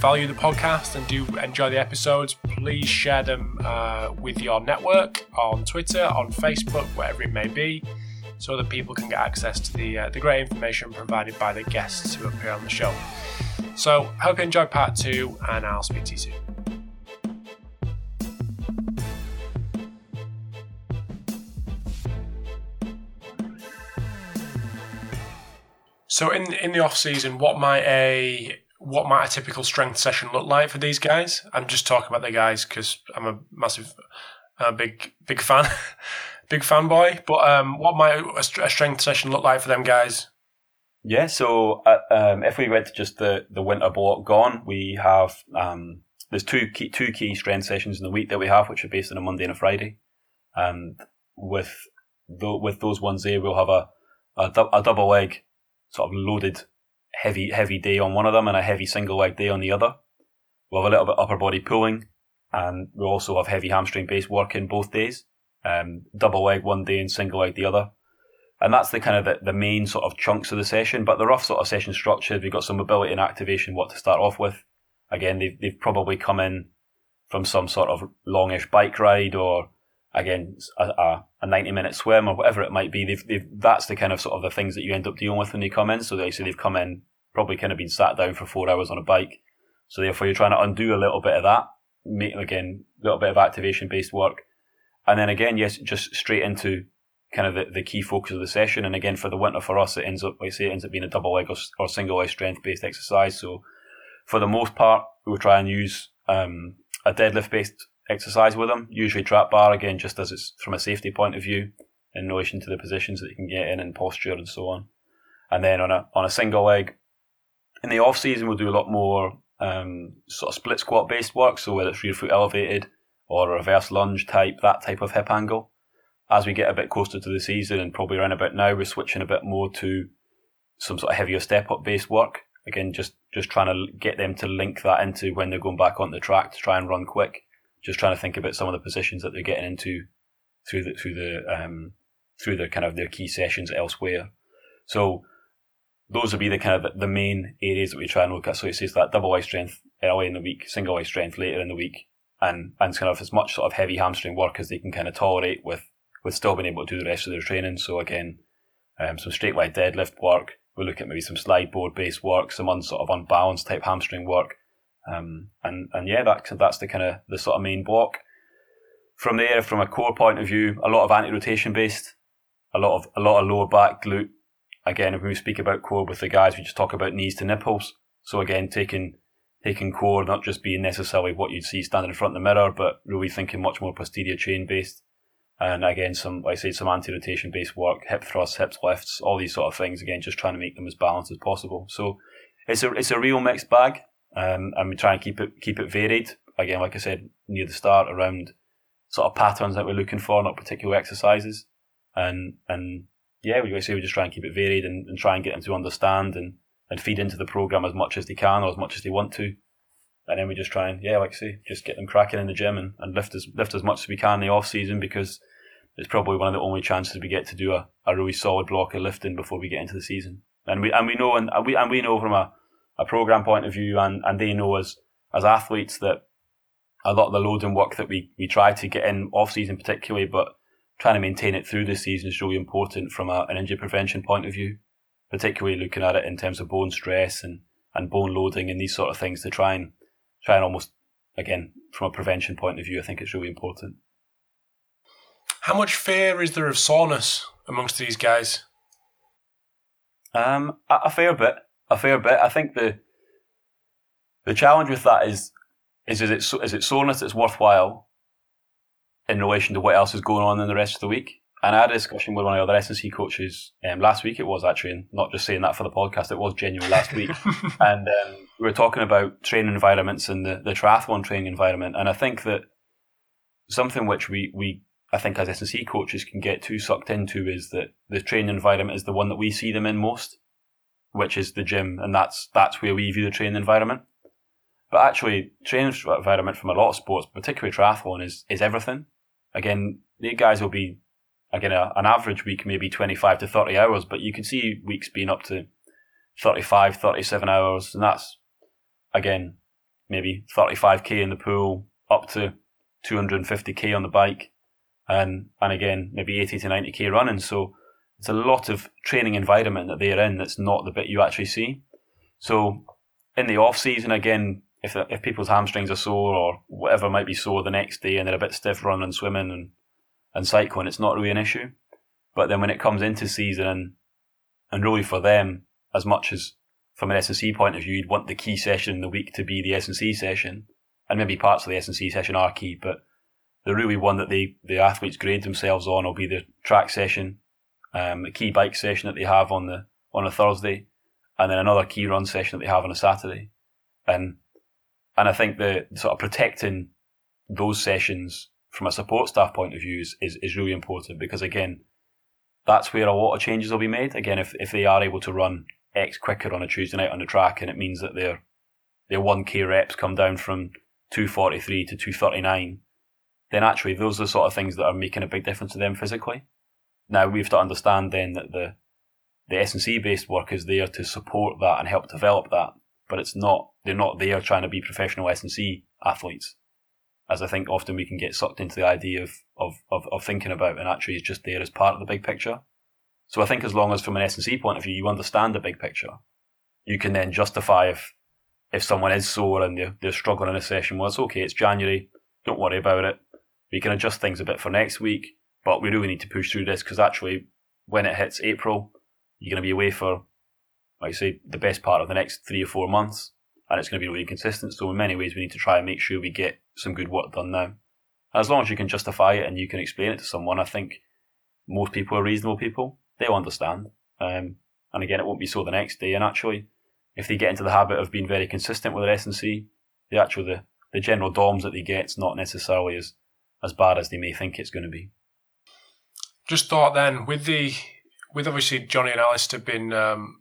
value the podcast and do enjoy the episodes, please share them uh, with your network on Twitter, on Facebook, wherever it may be, so that people can get access to the, uh, the great information provided by the guests who appear on the show. So, hope you enjoyed part two, and I'll speak to you soon. So in in the off season, what might a what might a typical strength session look like for these guys? I'm just talking about the guys because I'm a massive, uh, big big fan, big fanboy. But um, what might a, strength session look like for them guys? Yeah, so uh, um, if we went to just the, the winter block gone, we have um, there's two key two key strength sessions in the week that we have, which are based on a Monday and a Friday. And with the, with those ones there, we'll have a, a, a double leg sort of loaded heavy heavy day on one of them and a heavy single leg day on the other. We'll have a little bit of upper body pulling, and we'll also have heavy hamstring based work in both days. Um, double leg one day and single leg the other. And that's the kind of the, the main sort of chunks of the session. But the rough sort of session structure, we've got some mobility and activation, what to start off with. Again, they've, they've probably come in from some sort of longish bike ride or again a, a, a, 90 minute swim or whatever it might be they've, they've, that's the kind of sort of the things that you end up dealing with when they come in so they say they've come in probably kind of been sat down for four hours on a bike. So therefore you're trying to undo a little bit of that make again a little bit of activation based work. And then again yes just straight into kind of the, the key focus of the session. And again for the winter for us it ends up like I say it ends up being a double leg or, or single leg strength based exercise. So for the most part we will try and use um, a deadlift based exercise with them. Usually trap bar again, just as it's from a safety point of view in relation to the positions that you can get in and posture and so on. And then on a on a single leg, in the off season we'll do a lot more um, sort of split squat based work. So whether it's rear foot elevated or a reverse lunge type, that type of hip angle. As we get a bit closer to the season and probably around about now, we're switching a bit more to some sort of heavier step up based work. Again, just just trying to get them to link that into when they're going back on the track to try and run quick. Just trying to think about some of the positions that they're getting into through the through the um, through their kind of their key sessions elsewhere. So those would be the kind of the main areas that we try and look at. So it says that double eye strength early in the week, single eye strength later in the week, and and kind of as much sort of heavy hamstring work as they can kind of tolerate with with still being able to do the rest of their training. So again, um, some straight leg deadlift work. We look at maybe some slide board based work, some un, sort of unbalanced type hamstring work, um, and and yeah, that that's the kind of the sort of main block. From there, from a core point of view, a lot of anti rotation based, a lot of a lot of lower back, glute. Again, if we speak about core with the guys, we just talk about knees to nipples. So again, taking taking core not just being necessarily what you'd see standing in front of the mirror, but really thinking much more posterior chain based. And again, some like I say, some anti-rotation based work, hip thrusts, hip lifts, all these sort of things. Again, just trying to make them as balanced as possible. So it's a it's a real mixed bag, um, and we try and keep it keep it varied. Again, like I said near the start, around sort of patterns that we're looking for, not particular exercises. And and yeah, we say we just try and keep it varied and, and try and get them to understand and, and feed into the program as much as they can or as much as they want to. And then we just try and yeah, like I say, just get them cracking in the gym and, and lift as lift as much as we can in the off season because it's probably one of the only chances we get to do a, a really solid block of lifting before we get into the season. And we and we know and we and we know from a, a program point of view and, and they know as as athletes that a lot of the loading work that we, we try to get in off season particularly, but trying to maintain it through the season is really important from a, an injury prevention point of view, particularly looking at it in terms of bone stress and, and bone loading and these sort of things to try and try and almost again from a prevention point of view, I think it's really important. How much fear is there of soreness amongst these guys? Um, a, a fair bit, a fair bit. I think the the challenge with that is is is it is it soreness that's worthwhile in relation to what else is going on in the rest of the week? And I had a discussion with one of the other S&C coaches um, last week. It was actually, and not just saying that for the podcast. It was genuine last week, and um, we were talking about training environments and the, the triathlon training environment. And I think that something which we we I think as S&C coaches can get too sucked into is that the training environment is the one that we see them in most, which is the gym, and that's that's where we view the training environment. But actually, training environment from a lot of sports, particularly triathlon, is is everything. Again, the guys will be again a, an average week maybe 25 to 30 hours, but you can see weeks being up to 35, 37 hours, and that's again maybe 35k in the pool, up to 250k on the bike, and and again maybe 80 to 90k running. So it's a lot of training environment that they're in that's not the bit you actually see. So in the off season, again, if if people's hamstrings are sore or whatever might be sore the next day and they're a bit stiff running and swimming and, and cycling, it's not really an issue. But then when it comes into season and and really for them, as much as from an S&C point of view, you'd want the key session in the week to be the S&C session, and maybe parts of the S&C session are key, but the really one that they the athletes grade themselves on will be the track session, um, a key bike session that they have on the on a Thursday, and then another key run session that they have on a Saturday, and and I think the sort of protecting those sessions from a support staff point of view is, is, is really important because again, that's where a lot of changes will be made. Again, if, if they are able to run X quicker on a Tuesday night on the track and it means that their their one K reps come down from two forty three to two thirty nine, then actually those are the sort of things that are making a big difference to them physically. Now we have to understand then that the the S and C based work is there to support that and help develop that but it's not they're not there trying to be professional S and C athletes, as I think often we can get sucked into the idea of, of, of, of thinking about, and actually it's just there as part of the big picture. So I think as long as from an S and C point of view you understand the big picture, you can then justify if if someone is sore and they're, they're struggling in a session, well, it's okay, it's January, don't worry about it. We can adjust things a bit for next week, but we really need to push through this because actually, when it hits April, you're going to be away for like I say, the best part of the next three or four months, and it's going to be really consistent. So in many ways, we need to try and make sure we get some good work done now. As long as you can justify it and you can explain it to someone, I think most people are reasonable people. They'll understand. Um, and again, it won't be so the next day. And actually, if they get into the habit of being very consistent with their S&C, the actual the, the general DOMS that they get is not necessarily as as bad as they may think it's going to be. Just thought then with the with obviously Johnny and Alistair being um,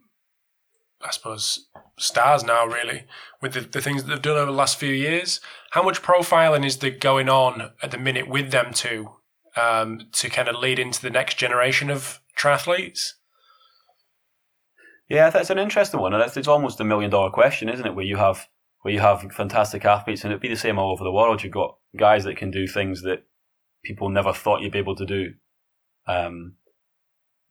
I suppose stars now really with the, the things that they've done over the last few years. How much profiling is there going on at the minute with them two um, to kind of lead into the next generation of triathletes? Yeah, that's an interesting one, and it's, it's almost a million dollar question, isn't it? Where you have where you have fantastic athletes, and it'd be the same all over the world. You've got guys that can do things that people never thought you'd be able to do. Um,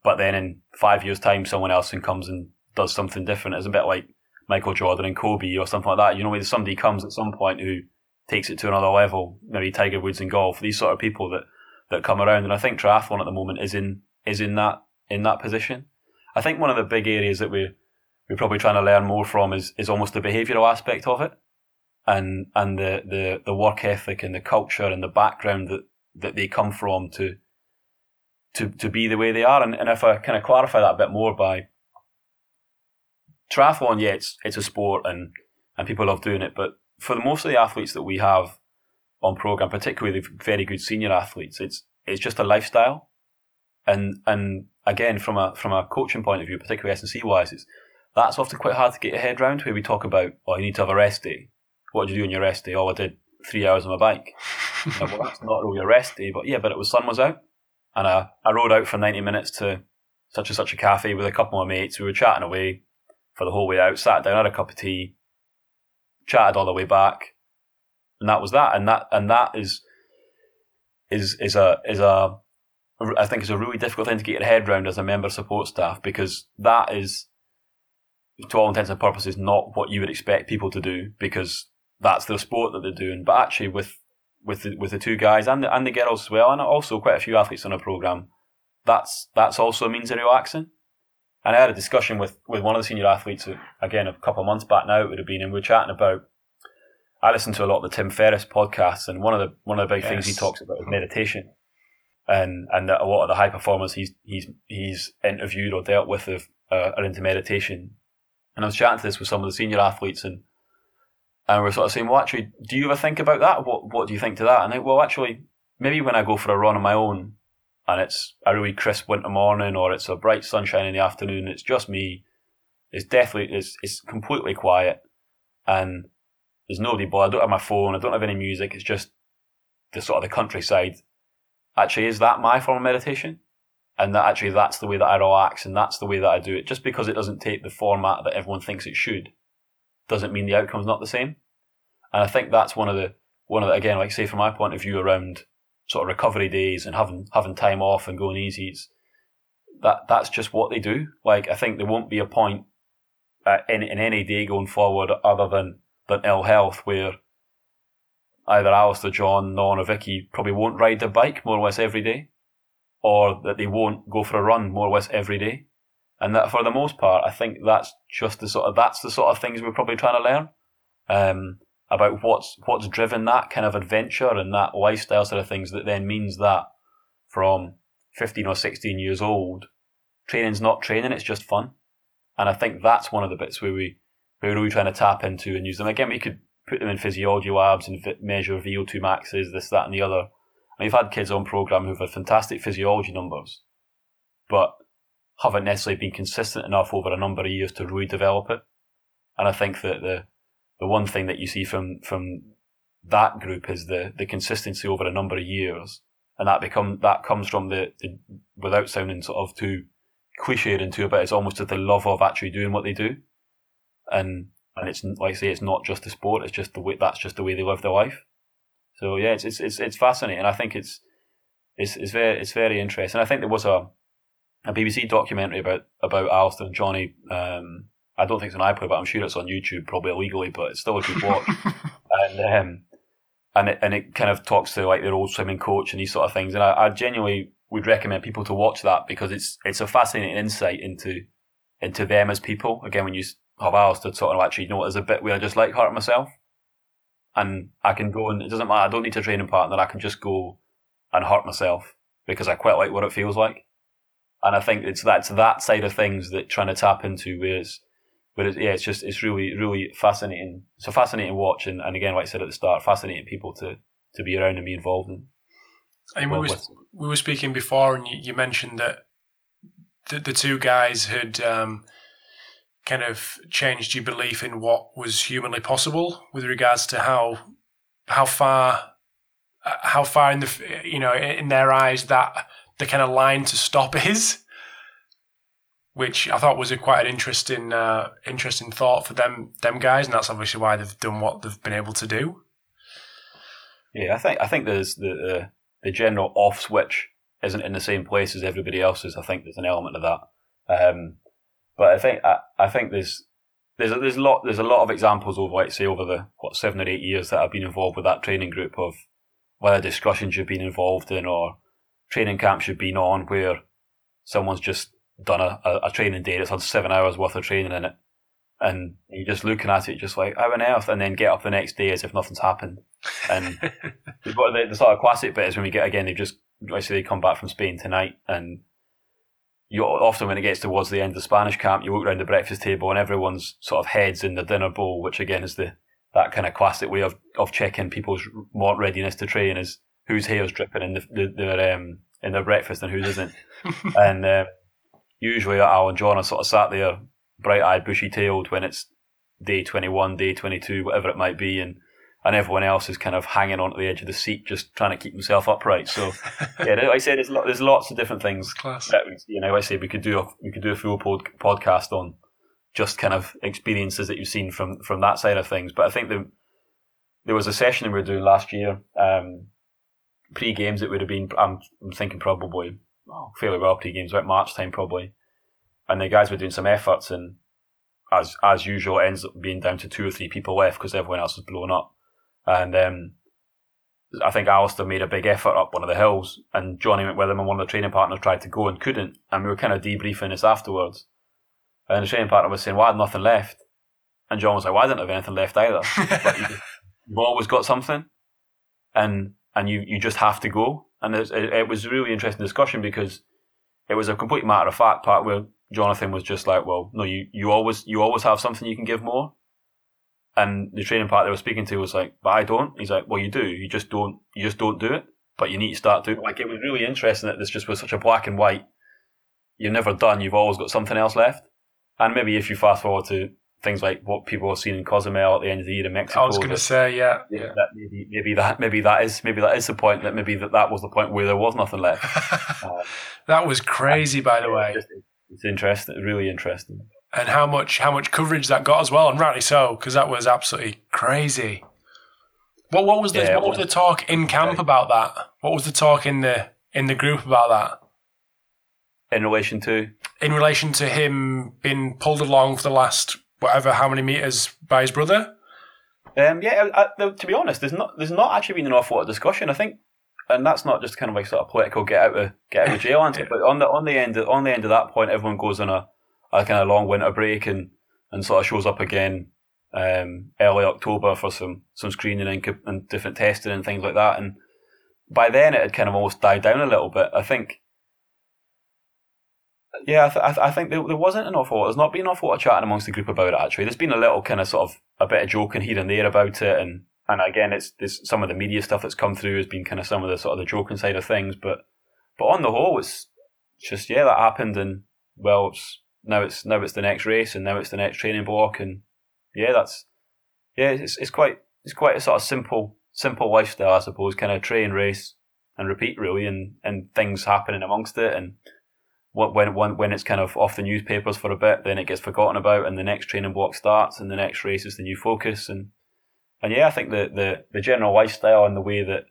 but then in five years' time, someone else comes and does something different. It's a bit like Michael Jordan and Kobe or something like that. You know, where somebody comes at some point who takes it to another level, maybe Tiger Woods in golf, these sort of people that, that come around. And I think triathlon at the moment is in, is in that, in that position. I think one of the big areas that we, we're probably trying to learn more from is, is almost the behavioural aspect of it. And, and the, the, the work ethic and the culture and the background that, that they come from to, to, to be the way they are. And, and if I kind of clarify that a bit more by triathlon, yeah, it's, it's a sport and, and people love doing it. But for the, most of the athletes that we have on program, particularly the very good senior athletes, it's, it's just a lifestyle. And, and again, from a, from a coaching point of view, particularly S&C wise, it's, that's often quite hard to get your head around where we talk about, oh, you need to have a rest day. What did you do on your rest day? Oh, I did three hours on my bike. well, that's not really a rest day, but yeah, but it was sun was out. And I, I rode out for 90 minutes to such and such a cafe with a couple of mates. We were chatting away for the whole way out, sat down, had a cup of tea, chatted all the way back. And that was that. And that, and that is, is, is a, is a, I think is a really difficult thing to get your head around as a member support staff because that is, to all intents and purposes, not what you would expect people to do because that's their sport that they're doing. But actually, with with the, with the two guys and the, and the girls as well, and also quite a few athletes on a program, that's that's also a means of relaxing. And I had a discussion with, with one of the senior athletes, uh, again, a couple of months back now, it would have been, and we were chatting about. I listen to a lot of the Tim Ferriss podcasts, and one of the one of the big yes. things he talks about is meditation, and and that a lot of the high performers he's he's he's interviewed or dealt with have, uh, are into meditation. And I was chatting to this with some of the senior athletes, and and we're sort of saying, well, actually, do you ever think about that? What What do you think to that? And I, well, actually, maybe when I go for a run on my own, and it's a really crisp winter morning, or it's a bright sunshine in the afternoon, it's just me. It's definitely it's it's completely quiet, and there's nobody. But I don't have my phone. I don't have any music. It's just the sort of the countryside. Actually, is that my form of meditation? And that actually that's the way that I relax, and that's the way that I do it. Just because it doesn't take the format that everyone thinks it should doesn't mean the outcome's not the same. And I think that's one of the one of the again, like say from my point of view around sort of recovery days and having having time off and going easy. It's, that that's just what they do. Like I think there won't be a point uh, in in any day going forward other than than ill health where either Alistair, John, Non, or Vicky probably won't ride their bike more or less every day, or that they won't go for a run more or less every day and that for the most part, I think that's just the sort of that's the sort of things we're probably trying to learn um, about what's what's driven that kind of adventure and that lifestyle sort of things. That then means that from fifteen or sixteen years old, training's not training; it's just fun. And I think that's one of the bits where we we're really trying to tap into and use them. Again, we could put them in physiology labs and measure VO2 maxes, this, that, and the other. We've had kids on program who've had fantastic physiology numbers, but haven't necessarily been consistent enough over a number of years to really develop it. And I think that the the one thing that you see from from that group is the the consistency over a number of years, and that become that comes from the, the without sounding sort of too cliched into it, but it's almost the love of actually doing what they do, and and it's like I say, it's not just the sport; it's just the way that's just the way they live their life. So yeah, it's it's it's, it's fascinating. I think it's it's it's very it's very interesting. I think there was a a BBC documentary about about Alistair and Johnny. Um, I don't think it's an iPlayer, but I'm sure it's on YouTube, probably illegally, but it's still a good watch. and um, and it and it kind of talks to like their old swimming coach and these sort of things. And I, I genuinely would recommend people to watch that because it's it's a fascinating insight into into them as people. Again, when you have Alistair sort of actually, you know, there's a bit where I just like hurt myself. and I can go and it doesn't matter. I don't need a training partner. I can just go and hurt myself because I quite like what it feels like. And I think it's that's that side of things that trying to tap into where it's, yeah, it's just, it's really, really fascinating. It's a fascinating watch. And, and again, like I said at the start, fascinating people to, to be around and be involved in. And we, was, we were speaking before and you, you mentioned that the, the two guys had, um, kind of changed your belief in what was humanly possible with regards to how how far uh, how far in the you know in their eyes that the kind of line to stop is which I thought was a quite an interesting uh, interesting thought for them them guys and that's obviously why they've done what they've been able to do. Yeah I think I think there's the the, the general off switch isn't in the same place as everybody else's. I think there's an element of that. Um, but I think I, I think there's there's a, there's a lot there's a lot of examples of like say over the what seven or eight years that I've been involved with that training group of whether discussions you've been involved in or training camps you've been on where someone's just done a, a, a training day that's had seven hours worth of training in it. And you're just looking at it just like how on earth? And then get up the next day as if nothing's happened. And the, the, sort of classic bit is when we get again they've just I say they come back from Spain tonight and you often when it gets towards the end of the Spanish camp, you walk around the breakfast table and everyone's sort of heads in the dinner bowl, which again is the that kind of classic way of, of checking people's want readiness to train is whose hair's dripping in the, the, their um, in their breakfast and whose isn't. and uh, usually Al and John are sort of sat there, bright eyed, bushy tailed when it's day twenty one, day twenty two, whatever it might be, and and everyone else is kind of hanging onto the edge of the seat, just trying to keep himself upright. So, yeah, like I said, there's, there's lots of different things. That, you know, I say we could do a we could do a full pod, podcast on just kind of experiences that you've seen from from that side of things. But I think the, there was a session we were doing last year, um, pre games. It would have been. I'm, I'm thinking probably well, fairly well pre games, about March time probably. And the guys were doing some efforts, and as as usual, it ends up being down to two or three people left because everyone else was blown up. And um, I think Alistair made a big effort up one of the hills, and Johnny went with him, and one of the training partners tried to go and couldn't. And we were kind of debriefing this afterwards. And the training partner was saying, Well, I had nothing left. And John was like, Well, I didn't have anything left either. but you, have always got something, and and you, you just have to go. And it, was a really interesting discussion because it was a complete matter of fact part where Jonathan was just like, Well, no, you, you always you always have something you can give more. And the training part they were speaking to was like, "But I don't." He's like, "Well, you do. You just don't. You just don't do it. But you need to start doing." Like it was really interesting that this just was such a black and white. You're never done. You've always got something else left. And maybe if you fast forward to things like what people have seen in Cozumel at the end of the year in Mexico. I was going to say, yeah, yeah. That maybe, maybe that maybe that is maybe that is the point that maybe that, that was the point where there was nothing left. uh, that was crazy, by the way. It's, it's interesting. Really interesting and how much how much coverage that got as well, and rightly so because that was absolutely crazy. What what was the yeah, what was the talk in camp about that? What was the talk in the in the group about that? In relation to in relation to him being pulled along for the last whatever how many meters by his brother. Um, yeah, I, I, to be honest, there's not there's not actually been an awful lot of discussion. I think, and that's not just kind of like sort of political get out of get out of jail answer. yeah. But on the on the end of, on the end of that point, everyone goes on a a kind of long winter break and, and sort of shows up again um, early October for some, some screening and, and different testing and things like that. And by then it had kind of almost died down a little bit. I think, yeah, I, th- I, th- I think there, there wasn't enough lot. There's not been enough water chatting amongst the group about it, actually. There's been a little kind of sort of a bit of joking here and there about it. And, and again, it's, it's some of the media stuff that's come through has been kind of some of the sort of the joking side of things. But, but on the whole, it's just, yeah, that happened. And well, it's, now it's now it's the next race and now it's the next training block and yeah that's yeah it's, it's quite it's quite a sort of simple simple lifestyle I suppose kind of train race and repeat really and and things happening amongst it and what when when it's kind of off the newspapers for a bit then it gets forgotten about and the next training block starts and the next race is the new focus and and yeah I think the the, the general lifestyle and the way that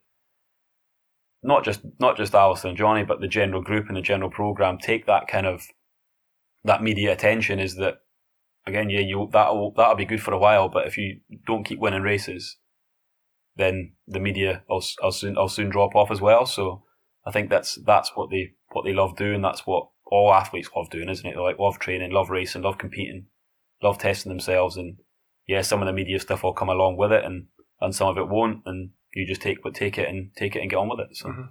not just not just Alistair and Johnny but the general group and the general program take that kind of that media attention is that again, yeah, you that'll that'll be good for a while, but if you don't keep winning races, then the media will, will soon will soon drop off as well. So I think that's that's what they what they love doing. That's what all athletes love doing, isn't it? They like love training, love racing, love competing, love testing themselves, and yeah, some of the media stuff will come along with it, and and some of it won't, and you just take but take it and take it and get on with it. So, mm-hmm.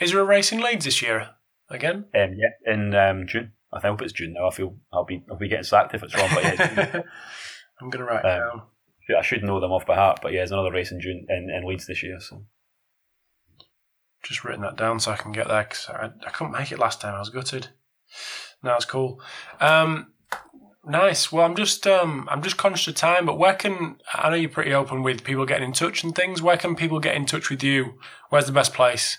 is there a race in Leeds this year again? Um, yeah, in um, June. I think it's June now. I feel I'll be I'll be getting sacked if it's wrong, but yeah, I'm gonna write um, down. I should know them off by heart, but yeah, there's another race in June in, in Leeds this year. So just written that down so I can get there because I, I couldn't make it last time. I was gutted. No, it's cool. Um, nice. Well, I'm just um, I'm just conscious of time, but where can I know you're pretty open with people getting in touch and things. Where can people get in touch with you? Where's the best place?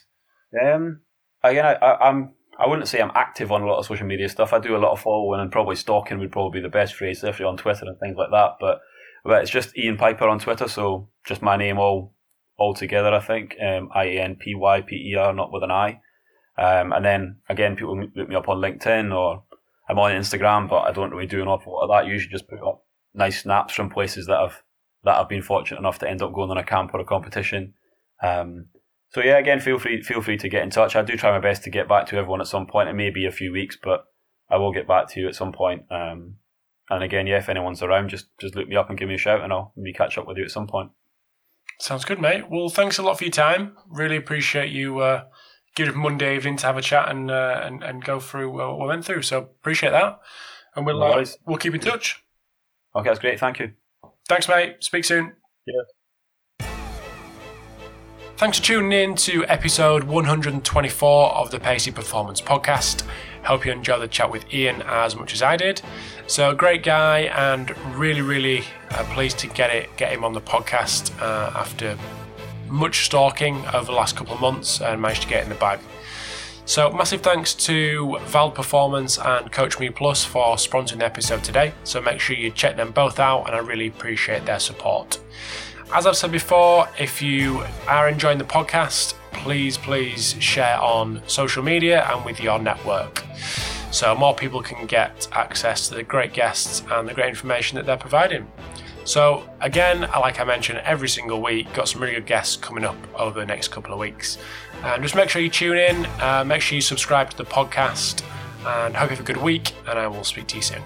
Um, again, I, I, I'm I wouldn't say I'm active on a lot of social media stuff. I do a lot of following and probably stalking would probably be the best phrase, especially on Twitter and things like that. But but it's just Ian Pyper on Twitter, so just my name all all together. I think um, I A N P Y P E R, not with an I. Um, and then again, people look me up on LinkedIn or I'm on Instagram, but I don't really do an awful lot of that. usually just put up nice snaps from places that I've that I've been fortunate enough to end up going on a camp or a competition. Um, so yeah, again, feel free feel free to get in touch. I do try my best to get back to everyone at some point. It may be a few weeks, but I will get back to you at some point. Um, and again, yeah, if anyone's around, just just look me up and give me a shout, and I'll maybe catch up with you at some point. Sounds good, mate. Well, thanks a lot for your time. Really appreciate you uh, giving Monday evening to have a chat and uh, and, and go through what we went through. So appreciate that, and we'll uh, we'll keep in touch. Okay, that's great. Thank you. Thanks, mate. Speak soon. Yeah. Thanks for tuning in to episode 124 of the Pacey Performance Podcast. Hope you enjoyed the chat with Ian as much as I did. So, great guy, and really, really uh, pleased to get it, get him on the podcast uh, after much stalking over the last couple of months and managed to get in the bag. So, massive thanks to Vald Performance and Coach Me Plus for sponsoring the episode today. So, make sure you check them both out, and I really appreciate their support. As I've said before, if you are enjoying the podcast, please, please share on social media and with your network so more people can get access to the great guests and the great information that they're providing. So, again, like I mentioned, every single week, got some really good guests coming up over the next couple of weeks. Um, just make sure you tune in, uh, make sure you subscribe to the podcast, and hope you have a good week, and I will speak to you soon.